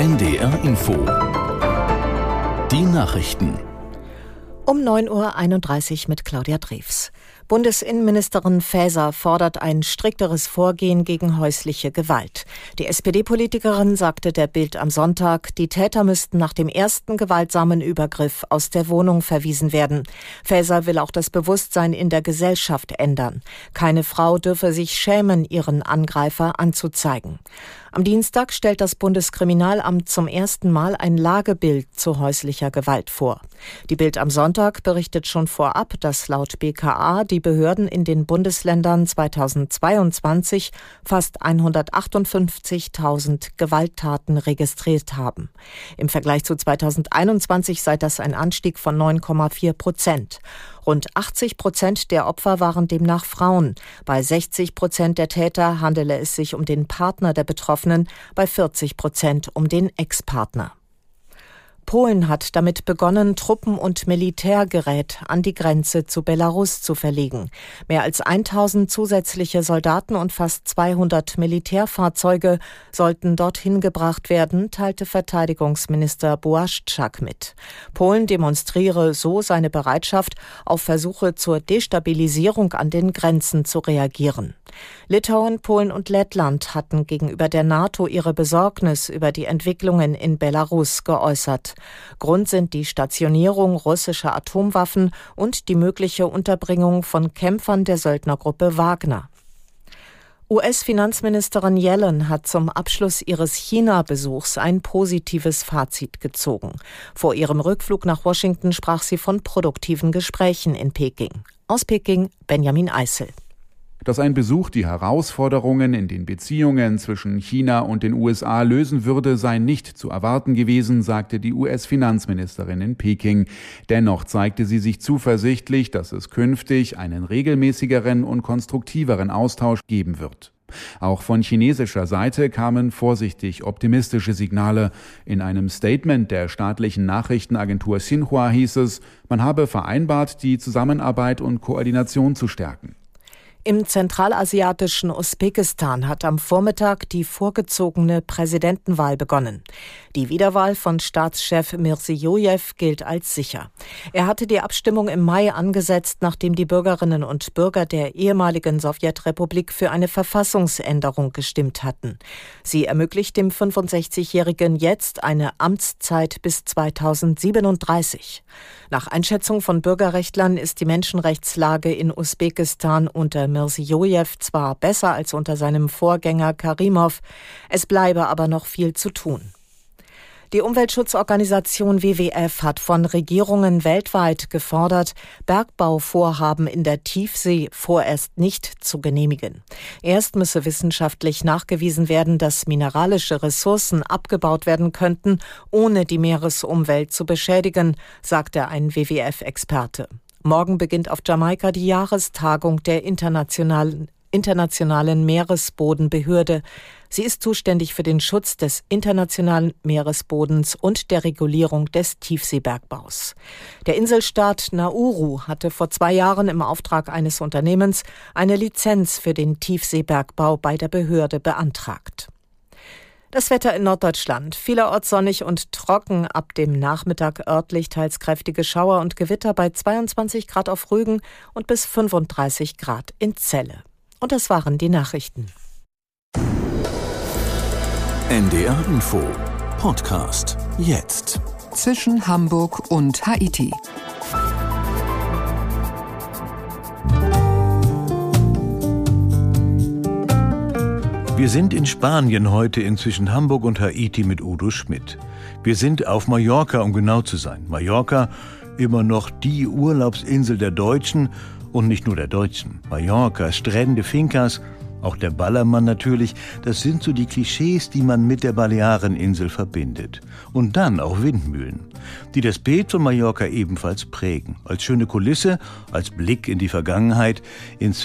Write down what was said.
NDR Info. Die Nachrichten. Um 9.31 Uhr mit Claudia Drews. Bundesinnenministerin Faeser fordert ein strikteres Vorgehen gegen häusliche Gewalt. Die SPD-Politikerin sagte der Bild am Sonntag, die Täter müssten nach dem ersten gewaltsamen Übergriff aus der Wohnung verwiesen werden. Faeser will auch das Bewusstsein in der Gesellschaft ändern. Keine Frau dürfe sich schämen, ihren Angreifer anzuzeigen. Am Dienstag stellt das Bundeskriminalamt zum ersten Mal ein Lagebild zu häuslicher Gewalt vor. Die Bild am Sonntag berichtet schon vorab, dass laut BKA die Behörden in den Bundesländern 2022 fast 158.000 Gewalttaten registriert haben. Im Vergleich zu 2021 sei das ein Anstieg von 9,4 Prozent. Rund 80 Prozent der Opfer waren demnach Frauen. Bei 60 Prozent der Täter handele es sich um den Partner der Betroffenen, bei 40 Prozent um den Ex-Partner. Polen hat damit begonnen, Truppen und Militärgerät an die Grenze zu Belarus zu verlegen. Mehr als 1000 zusätzliche Soldaten und fast 200 Militärfahrzeuge sollten dorthin gebracht werden, teilte Verteidigungsminister Błaszczak mit. Polen demonstriere so seine Bereitschaft, auf Versuche zur Destabilisierung an den Grenzen zu reagieren. Litauen, Polen und Lettland hatten gegenüber der NATO ihre Besorgnis über die Entwicklungen in Belarus geäußert. Grund sind die Stationierung russischer Atomwaffen und die mögliche Unterbringung von Kämpfern der Söldnergruppe Wagner. US-Finanzministerin Yellen hat zum Abschluss ihres China-Besuchs ein positives Fazit gezogen. Vor ihrem Rückflug nach Washington sprach sie von produktiven Gesprächen in Peking. Aus Peking Benjamin Eisel. Dass ein Besuch die Herausforderungen in den Beziehungen zwischen China und den USA lösen würde, sei nicht zu erwarten gewesen, sagte die US-Finanzministerin in Peking. Dennoch zeigte sie sich zuversichtlich, dass es künftig einen regelmäßigeren und konstruktiveren Austausch geben wird. Auch von chinesischer Seite kamen vorsichtig optimistische Signale. In einem Statement der staatlichen Nachrichtenagentur Xinhua hieß es, man habe vereinbart, die Zusammenarbeit und Koordination zu stärken. Im zentralasiatischen Usbekistan hat am Vormittag die vorgezogene Präsidentenwahl begonnen. Die Wiederwahl von Staatschef Mirziyoyev gilt als sicher. Er hatte die Abstimmung im Mai angesetzt, nachdem die Bürgerinnen und Bürger der ehemaligen Sowjetrepublik für eine Verfassungsänderung gestimmt hatten. Sie ermöglicht dem 65-Jährigen jetzt eine Amtszeit bis 2037. Nach Einschätzung von Bürgerrechtlern ist die Menschenrechtslage in Usbekistan unter Mirziyoyev zwar besser als unter seinem Vorgänger Karimov, es bleibe aber noch viel zu tun. Die Umweltschutzorganisation WWF hat von Regierungen weltweit gefordert, Bergbauvorhaben in der Tiefsee vorerst nicht zu genehmigen. Erst müsse wissenschaftlich nachgewiesen werden, dass mineralische Ressourcen abgebaut werden könnten, ohne die Meeresumwelt zu beschädigen, sagte ein WWF-Experte. Morgen beginnt auf Jamaika die Jahrestagung der internationalen Internationalen Meeresbodenbehörde. Sie ist zuständig für den Schutz des internationalen Meeresbodens und der Regulierung des Tiefseebergbaus. Der Inselstaat Nauru hatte vor zwei Jahren im Auftrag eines Unternehmens eine Lizenz für den Tiefseebergbau bei der Behörde beantragt. Das Wetter in Norddeutschland. Vielerorts sonnig und trocken. Ab dem Nachmittag örtlich teils kräftige Schauer und Gewitter bei 22 Grad auf Rügen und bis 35 Grad in Celle. Und das waren die Nachrichten. NDR Info. Podcast. Jetzt. Zwischen Hamburg und Haiti. Wir sind in Spanien heute inzwischen Hamburg und Haiti mit Udo Schmidt. Wir sind auf Mallorca, um genau zu sein. Mallorca, immer noch die Urlaubsinsel der Deutschen und nicht nur der Deutschen. Mallorca, Strände, Fincas, auch der Ballermann natürlich, das sind so die Klischees, die man mit der Baleareninsel verbindet. Und dann auch Windmühlen, die das Bild von Mallorca ebenfalls prägen. Als schöne Kulisse, als Blick in die Vergangenheit, ins